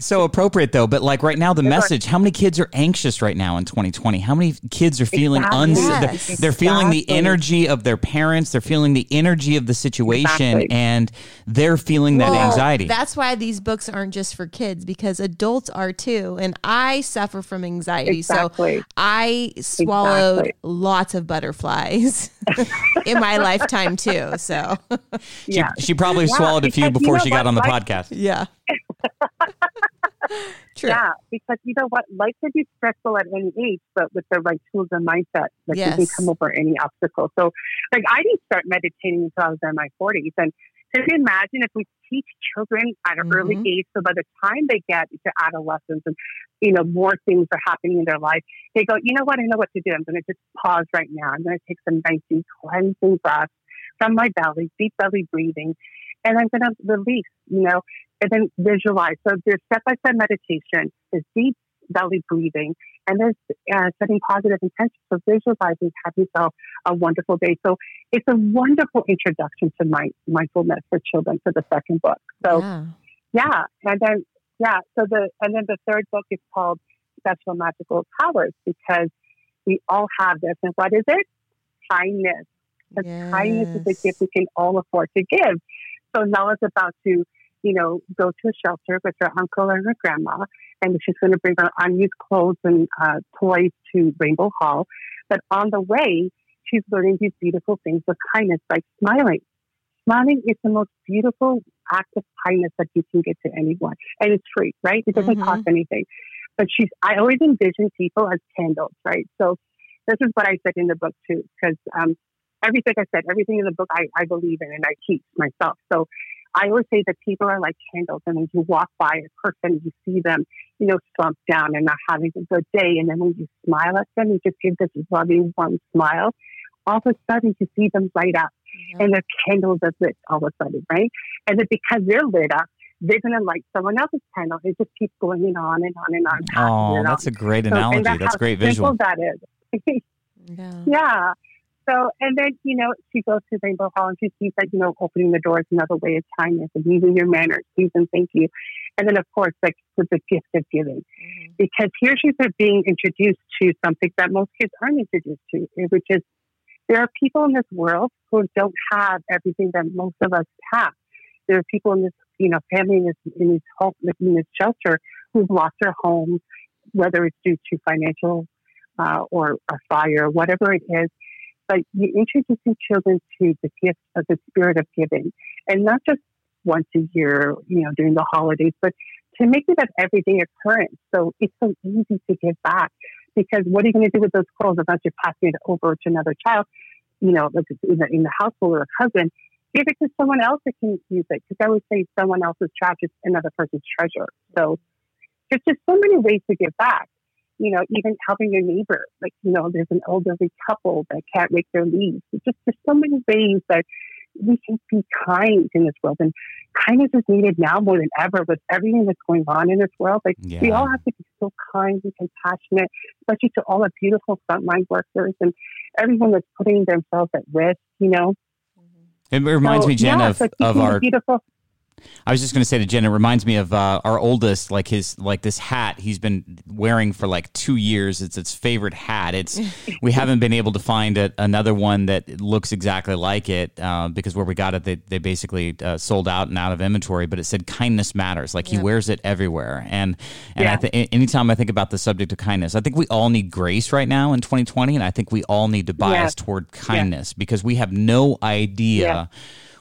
so appropriate though. But like right now, the message: How many kids are anxious right now in 2020? How many kids are feeling Exactly. uns? Yes. They're, they're feeling the energy of their parents. They're feeling the energy of the situation, Exactly. and they're feeling that anxiety. That's why these books aren't just for kids because adults are too. And I suffer from anxiety. Exactly. So I swallowed Exactly. lots of butterflies in my lifetime too. So she, yeah. she probably Yeah, swallowed a few because you before know she got on the Life- podcast. yeah. True. Yeah, because you know what, life can be stressful at any age, but with the right tools and mindset, like you can come over any obstacle. So, like I didn't start meditating until I was in my forties, and can you imagine if we teach children at an early Mhm. age, so by the time they get to adolescence and you know more things are happening in their life, they go, you know what, I know what to do. I'm going to just pause right now. I'm going to take some nice deep cleansing breaths from my belly, deep belly breathing, and I'm going to release. You know, and then visualize. So there's step-by-step meditation, there's deep belly breathing, and there's uh, setting positive intentions. So visualizing, have yourself a wonderful day. So it's a wonderful introduction to mind- mindfulness for children for the second book. So Yeah. yeah, and then yeah, so the and then the third book is called Special Magical Powers because we all have this, and what is it? Kindness. Because kindness is a gift we can all afford to give. So now it's about to, you know, go to a shelter with her uncle and her grandma, and she's going to bring her unused clothes and uh, toys to Rainbow Hall. But on the way, she's learning these beautiful things of kindness, like smiling. Smiling is the most beautiful act of kindness that you can give to anyone, and it's free, right? It doesn't Mhm. cost anything. But she's, I always envision people as candles, right? So this is what I said in the book too, because um, everything I said, everything in the book I, I believe in and I teach myself. So I always say that people are like candles, and when you walk by a person, you see them, you know, slumped down and not having a good day, and then when you smile at them, you just give this loving, warm smile. All of a sudden, you see them light up, mm-hmm. and their candles are lit all of a sudden, right? And then because they're lit up, they're going to light someone else's candle. It just keeps going on and on and on. Oh, that's on. a great analogy. So, that's great visual. That is. yeah. yeah. So, and then, you know, she goes to Rainbow Hall and she sees that, you know, opening the door is another way of kindness and using your manners, please and thank you. And then, of course, like with the gift of giving. Mm-hmm. Because here she's being introduced to something that most kids aren't introduced to, which is there are people in this world who don't have everything that most of us have. There are people in this, you know, family in this, in this home, in this shelter who've lost their homes, whether it's due to financial uh, or a fire, whatever it is but you're introducing children to the gift of the spirit of giving, and not just once a year, you know, during the holidays, but to make it an everyday occurrence. So it's so easy to give back because what are you going to do with those clothes unless you're passing it over to another child, you know, like in the, in the household or a cousin? Give it to someone else that can use it because I would say someone else's trash is another person's treasure. So there's just so many ways to give back you know, even helping your neighbor. Like, you know, there's an elderly couple that can't make their leaves. It's just there's so many ways that we can be kind in this world. And kindness is needed now more than ever with everything that's going on in this world. Like yeah. we all have to be so kind and compassionate, especially to all the beautiful frontline workers and everyone that's putting themselves at risk, you know. Mm-hmm. It reminds so, me, Jen, yeah, of, so of our beautiful I was just going to say to Jen, it reminds me of uh, our oldest, like his, like this hat he's been wearing for like two years. It's its favorite hat. It's we haven't been able to find a, another one that looks exactly like it uh, because where we got it, they, they basically uh, sold out and out of inventory. But it said kindness matters. Like he wears it everywhere. And and yeah. I th- anytime I think about the subject of kindness, I think we all need grace right now in 2020, and I think we all need to bias yeah. toward kindness because we have no idea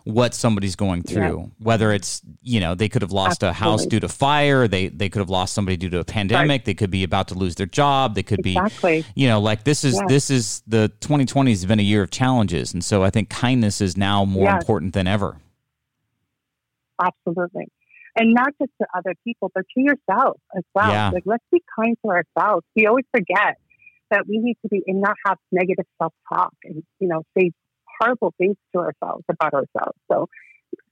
what somebody's going through. Yeah. Whether it's you know they could have lost Absolutely. a house due to fire, they they could have lost somebody due to a pandemic, right. they could be about to lose their job, they could exactly. be you know like this is yeah. this is the 2020 has been a year of challenges, and so I think kindness is now more yes. important than ever. Absolutely. And not just to other people, but to yourself as well. Yeah. Like, let's be kind to ourselves. We always forget that we need to be and not have negative self talk and, you know, say horrible things to ourselves about ourselves. So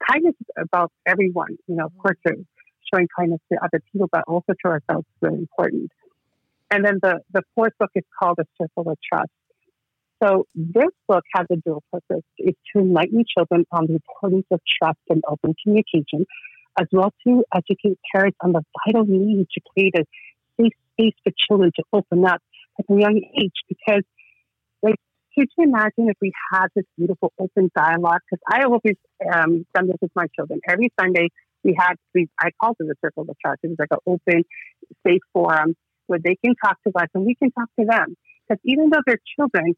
kindness is about everyone. You know, of mm-hmm. course, showing kindness to other people, but also to ourselves is really important. And then the, the fourth book is called A Circle of Trust. So this book has a dual purpose. It's to enlighten children on the importance of trust and open communication, as well to educate parents on the vital need to create a safe space for children to open up at a young age because could you imagine if we had this beautiful open dialogue? Because I have always um, done this with my children. Every Sunday we had we I called it the circle of trust. It was like an open, safe forum where they can talk to us and we can talk to them. Because even though they're children,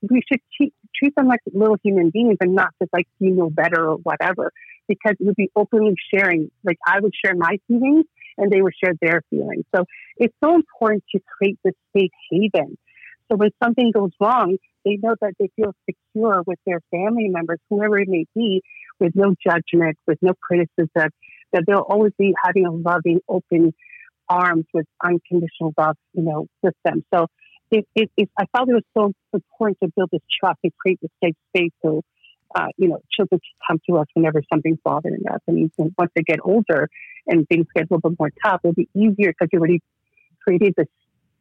we should treat them like little human beings and not just like you know better or whatever. Because it would be openly sharing. Like I would share my feelings and they would share their feelings. So it's so important to create this safe haven. So when something goes wrong, they know that they feel secure with their family members, whoever it may be, with no judgment, with no criticism, that they'll always be having a loving, open arms with unconditional love, you know, with them. So it, it, it, I thought it was so important to build this trust and create this safe space so, uh, you know, children can come to us whenever something's bothering us. And once they get older and things get a little bit more tough, it'll be easier because you already created this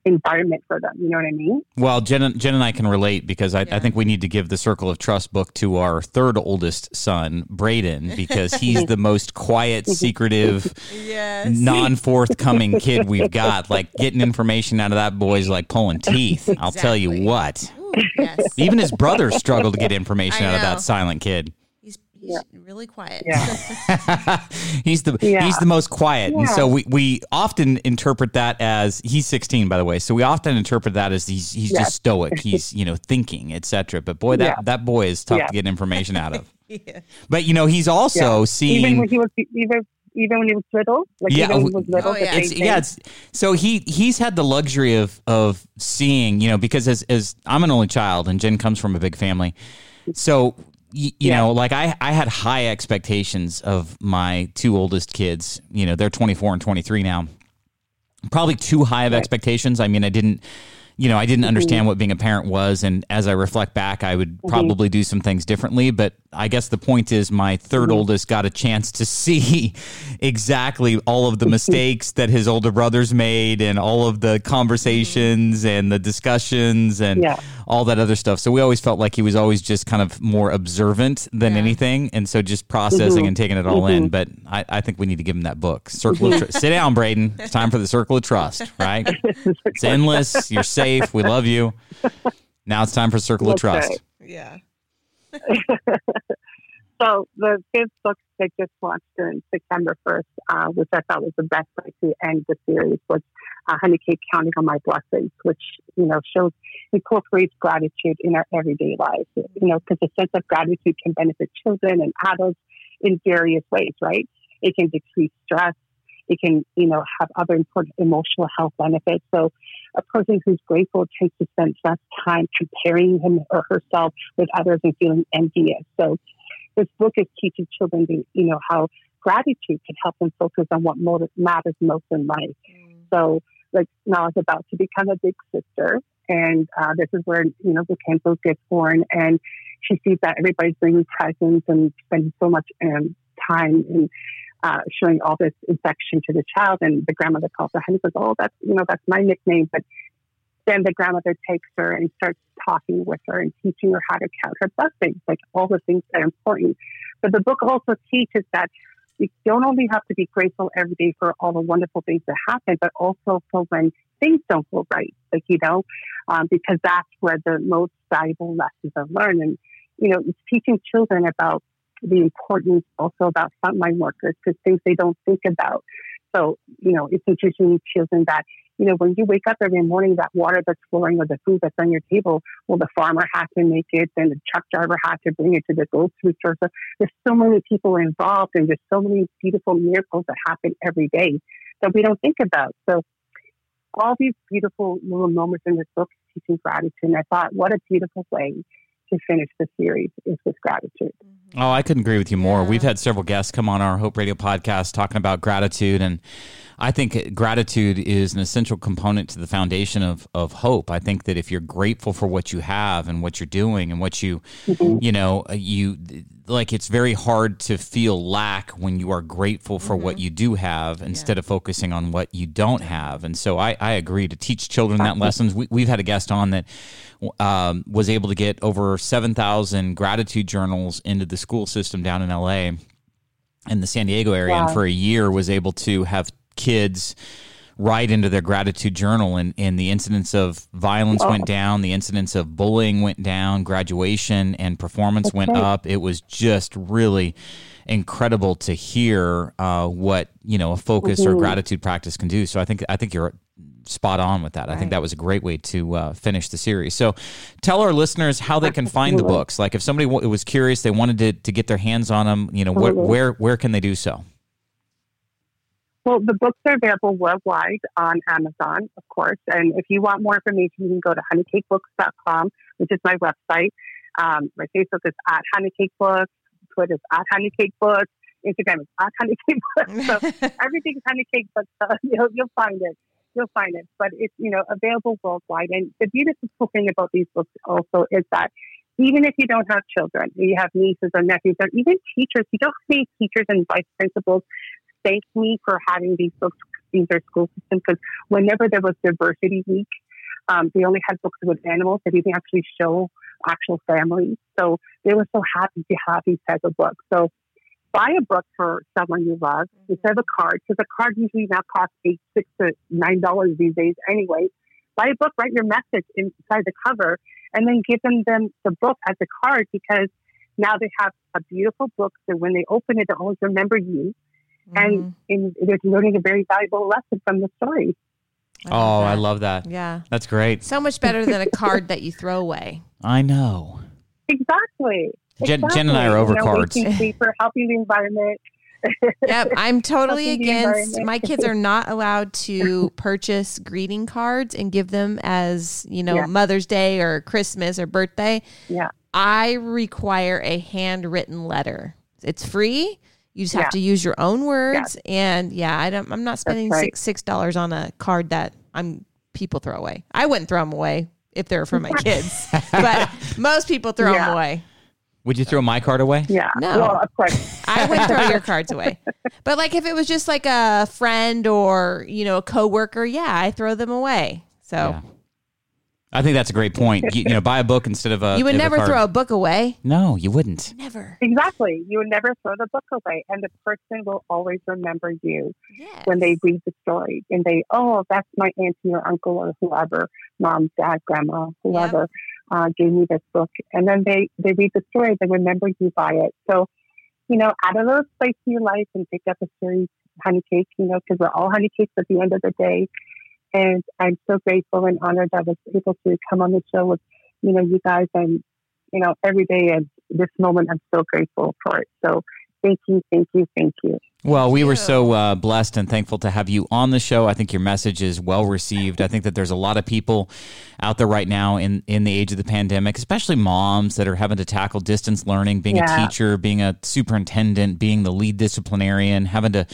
environment for them. You know what I mean? Well, Jen, Jen and I can relate because I, yeah. I, think we need to give the Circle of Trust book to our third oldest son, Braden, because he's the most quiet, secretive, yes. non forthcoming kid we've got. Like getting information out of that boy's like pulling teeth. Exactly. I'll tell you what. Ooh, yes. Even his brothers struggle to get information out of that silent kid. He's yeah. really quiet. Yeah. he's the yeah. he's the most quiet. Yeah. And so we, we often interpret that as he's 16 by the way. So we often interpret that as he's he's yes. just stoic. He's, you know, thinking, etc. But boy that that boy is tough to get information out of. yeah. But you know, he's also seeing even when he was even even when he was little. Like yeah, even when he was little. Oh, yeah. It's, yeah, it's, so he he's had the luxury of of seeing, you know, because as as I'm an only child and Jen comes from a big family, So you, yeah. know, like I, I had high expectations of my two oldest kids. You know, they're 24 and 23 now. Probably too high of right. expectations. I mean, I didn't you know, I didn't understand mm-hmm. what being a parent was. And as I reflect back, I would mm-hmm. probably do some things differently. But I guess the point is, my 3rd mm-hmm. oldest got a chance to see exactly all of the mistakes that his older brothers made and all of the conversations and the discussions and yeah. all that other stuff. So we always felt like he was always just kind of more observant than yeah. anything. And so just processing mm-hmm. and taking it all in. Mm-hmm. But I, I, think we need to give him that book. Circle of Trust. Sit down, Braden. It's time for the Circle of Trust, right? It's endless. You're safe. We love you. Now it's time for Circle That's of Trust. Right. Yeah. so the fifth book that just launched in September 1st, uh, which I thought was the best way to end the series, was uh, Honey Cake Counting on My Blessings, which, you know, shows, incorporates gratitude in our everyday lives, you know, because a sense of gratitude can benefit children and adults in various ways, right? It can decrease stress. It can, you know, have other important emotional health benefits. So a person who's grateful tends to spend less time comparing him or herself with others and feeling envious. So this book is teaching children, to, you know, how gratitude can help them focus on what matters most in life. Mm. So, like now, is about to become a big sister, and uh, this is where you know the Campbell gets born, and she sees that everybody's bringing presents and spending so much um, time and uh, showing all this affection to the child, and the grandmother calls her and says, "Oh, that's you know that's my nickname." But then the grandmother takes her and starts talking with her and teaching her how to count her blessings, like all the things that are important. But the book also teaches that you don't only have to be grateful every day for all the wonderful things that happen, but also for when things don't go right, like you know, um, because that's where the most valuable lessons are learned. And you know, it's teaching children about the importance also about frontline workers because things they don't think about. So, you know, it's teaching children that, you know, when you wake up every morning, that water that's flowing or the food that's on your table, well, the farmer has to make it, then the truck driver has to bring it to the grocery store. So there's so many people involved and there's so many beautiful miracles that happen every day that we don't think about. So all these beautiful little moments in this book teaching gratitude. And I thought, what a beautiful way to finish the series is with gratitude. Mm-hmm. Oh, I couldn't agree with you more. Yeah. We've had several guests come on our Hope Radio podcast talking about gratitude and I think gratitude is an essential component to the foundation of, of hope. I think that if you're grateful for what you have and what you're doing and what you, mm-hmm. you know, you like it's very hard to feel lack when you are grateful for mm-hmm. what you do have instead yeah. of focusing on what you don't have. And so I, I agree to teach children that lessons. We, have had a guest on that um, was able to get over 7,000 gratitude journals into the school system down in LA in the San Diego area wow. and for a year was able to have kids write into their gratitude journal and, and the incidence of violence oh. went down the incidence of bullying went down graduation and performance That's went up it was just really incredible to hear uh, what you know a focus mm-hmm. or gratitude practice can do so i think i think you're spot on with that. Right. I think that was a great way to uh, finish the series. So, tell our listeners how they can find the books. Like, if somebody w- was curious, they wanted to, to get their hands on them. You know, wh- where where can they do so? Well, the books are available worldwide on Amazon, of course. And if you want more information, you can go to honeycakebooks.com, which is my website. Um, my Facebook is at honeycakebooks. Twitter is at honeycakebooks. Instagram is at honeycakebooks. So everything's honeycakebooks. So you'll, you'll find it. You'll find it. But it's, you know, available worldwide. And the beautiful thing about these books also is that even if you don't have children, you have nieces or nephews, or even teachers, you don't any teachers and vice principals thank me for having these books in their school system because whenever there was diversity week, um, they only had books with animals. They didn't actually show actual families. So they were so happy to have these type of books. So buy a book for someone you love mm-hmm. instead of a card, because a card usually now costs eight, six to nine dollars these days anyway. Buy a book, write your message inside the cover, and then give them, them the book as a card because now they have a beautiful book that when they open it, they'll always remember you mm-hmm. and they're learning a very valuable lesson from the story. I oh, I love that. Yeah. That's great. So much better than a card that you throw away. I know. Exactly. Jen, exactly. Jen and I are over you know, cards. For helping the environment. yep, I'm totally against. My kids are not allowed to purchase greeting cards and give them as, you know, yeah. Mother's Day or Christmas or birthday. Yeah. I require a handwritten letter. It's free. You just have Yeah. to use your own words, and yeah, I don't. I'm not spending right. six six dollars on a card that I'm people throw away. I wouldn't throw them away if they're for my kids, but most people throw them away. Would you throw my card away? Yeah. No. Well, of course. I would throw your cards away. But like if it was just like a friend or you know a coworker, yeah, I throw them away. So Yeah. I think that's a great point. You, you know, buy a book instead of a. you would of a never card. throw a book away. No, you wouldn't. Never. Exactly. You would never throw the book away, and the person will always remember you Yes. when they read the story, and they, oh, that's my auntie or uncle or whoever, mom, dad, grandma, whoever, uh, gave me this book, and then they they read the story, they remember you by it. So, you know, add a little spice to your life and pick up a series honey cake, you know, because we're all honey cakes at the end of the day. And I'm so grateful and honored that I was able to come on the show with, you know, you guys and, you know, every day and this moment, I'm so grateful for it. So thank you, thank you, thank you. Well, we were so uh, blessed and thankful to have you on the show. I think your message is well received. I think that there's a lot of people out there right now in, in the age of the pandemic, especially moms that are having to tackle distance learning, being a teacher, being a superintendent, being the lead disciplinarian, having to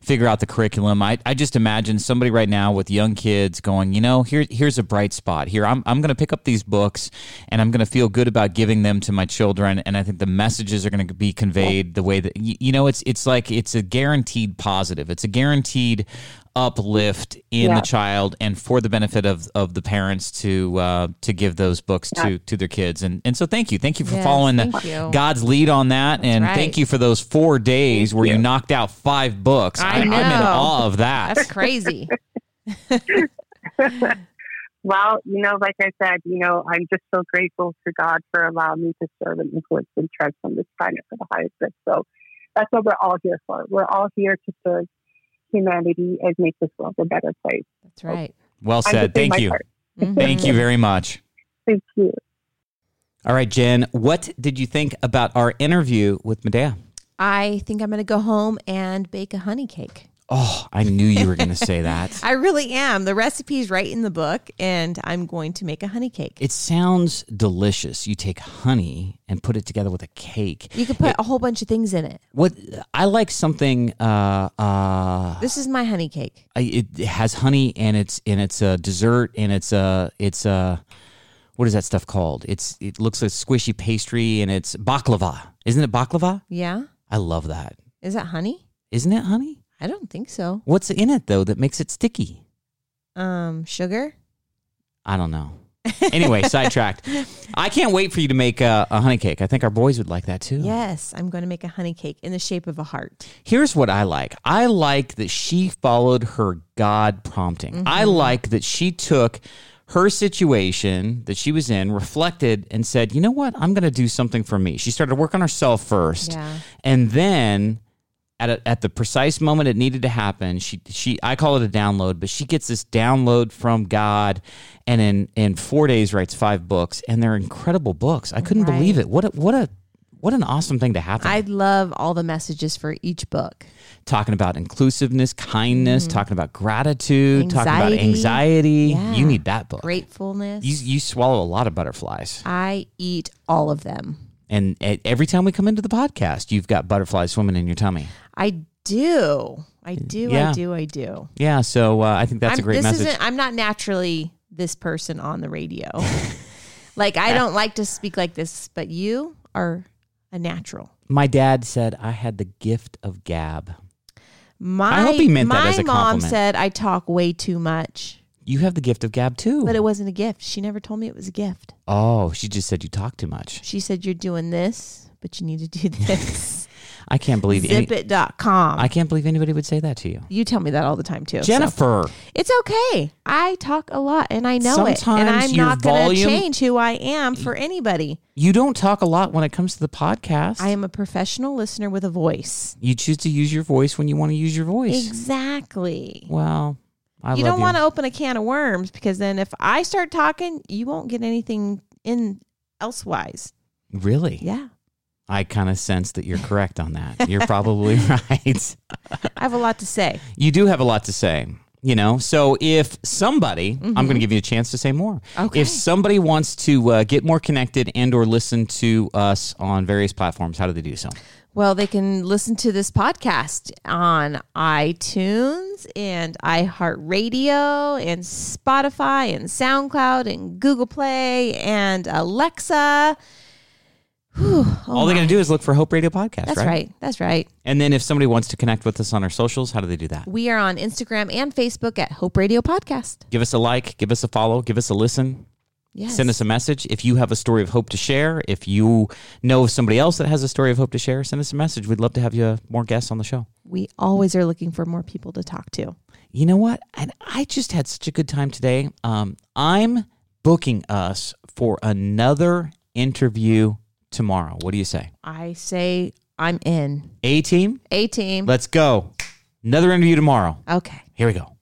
figure out the curriculum. I, I just imagine somebody right now with young kids going, you know, here here's a bright spot. Here I'm I'm going to pick up these books and I'm going to feel good about giving them to my children. And I think the messages are going to be conveyed the way that y- you know it's it's like it's a guaranteed positive. It's a guaranteed uplift in Yeah. the child and for the benefit of, of the parents to uh, to give those books to, to their kids. And and so thank you. Thank you for Yes, following the, you. God's lead on that. and right. thank you for those four days where you. you. knocked out five books. I I'm in awe of that. That's crazy. Well, you know, like I said, you know, I'm just so grateful to God for allowing me to serve and influence and transform this planet for the highest good. So that's what we're all here for. We're all here to serve humanity and make this world a better place. That's right. well I'm said. Thank my you. part. Mm-hmm. Thank you very much. Thank you. All right, Jen, what did you think about our interview with Medea? I think I'm going to go home and bake a honey cake. Oh, I knew you were going to say that. I really am. The recipe's right in the book, and I'm going to make a honey cake. It sounds delicious. You take honey and put it together with a cake. You could put a whole bunch of things in it. What I like something uh uh This is my honey cake. I- it has honey and it's and it's a dessert and it's a it's a what is that stuff called? It's it looks like squishy pastry and it's baklava. Isn't it baklava? Yeah? I love that. Is that honey? Isn't it honey? I don't think so. What's in it though that makes it sticky? Um, sugar? I don't know. Anyway, sidetracked. I can't wait for you to make a, a honey cake. I think our boys would like that too. Yes, I'm going to make a honey cake in the shape of a heart. Here's what I like. I like that she followed her God prompting. I like that she took her situation that she was in, reflected, and said, you know what? I'm going to do something for me. She started to work on herself first. Yeah. And then at, a, at the precise moment it needed to happen, she, she I call it a download, but she gets this download from God and in, in four days writes five books. And they're incredible books. I couldn't believe it. What a, what a, what an awesome thing to happen I love all the messages for each book. talking about inclusiveness, kindness, mm. talking about gratitude, talking about. Anxiety. anxiety. Yeah. You need that book. Gratefulness. You, you swallow a lot of butterflies. I eat all of them. And e- every time we come into the podcast, you've got butterflies swimming in your tummy. I do. I do. Yeah. I do. I do. Yeah, so uh, I think that's I'm, a great this message. Isn't, I'm not naturally this person on the radio. like I don't like to speak like this, but you are a natural. My dad said I had the gift of gab. My, I hope he meant that as a compliment. mom said I talk way too much, You have the gift of gab too. but it wasn't a gift. She never told me it was a gift. oh, she just said you talk too much. She said you're doing this, but you need to do this. I can't believe any, Zipit.com. I can't believe anybody would say that to you. you tell me that all the time too. so. Jennifer, It's okay. I talk a lot and I know it. And Sometimes I'm your not going to volume- change who I am for anybody. you don't talk a lot when it comes to the podcast. I am a professional listener with a voice. you choose to use your voice when you want to use your voice. Exactly. Well, I you don't want to open a can of worms because then if I start talking, you won't get anything in elsewise. Really? Yeah. I kind of sense that you're correct on that. You're probably right. I have a lot to say. You do have a lot to say. You know, so if somebody, I'm going to give you a chance to say more. Okay. If somebody wants to uh, get more connected and or listen to us on various platforms, how do they do so? Well, they can listen to this podcast on iTunes and iHeartRadio and Spotify and SoundCloud and Google Play and Alexa. Whew, oh All they're going to do is look for Hope Radio Podcast, That's right? right. That's right. And then if somebody wants to connect with us on our socials, how do they do that? We are on Instagram and Facebook at Hope Radio Podcast. Give us a like, give us a follow, give us a listen. Yes. Send us a message. If you have a story of hope to share, if you know of somebody else that has a story of hope to share, send us a message. We'd love to have you more guests on the show. we always are looking for more people to talk to. You know what? And I just had such a good time today. Um, I'm booking us for another interview tomorrow. What do you say? I say I'm in. A team, A team. let's go. Another interview tomorrow. Okay. Here we go.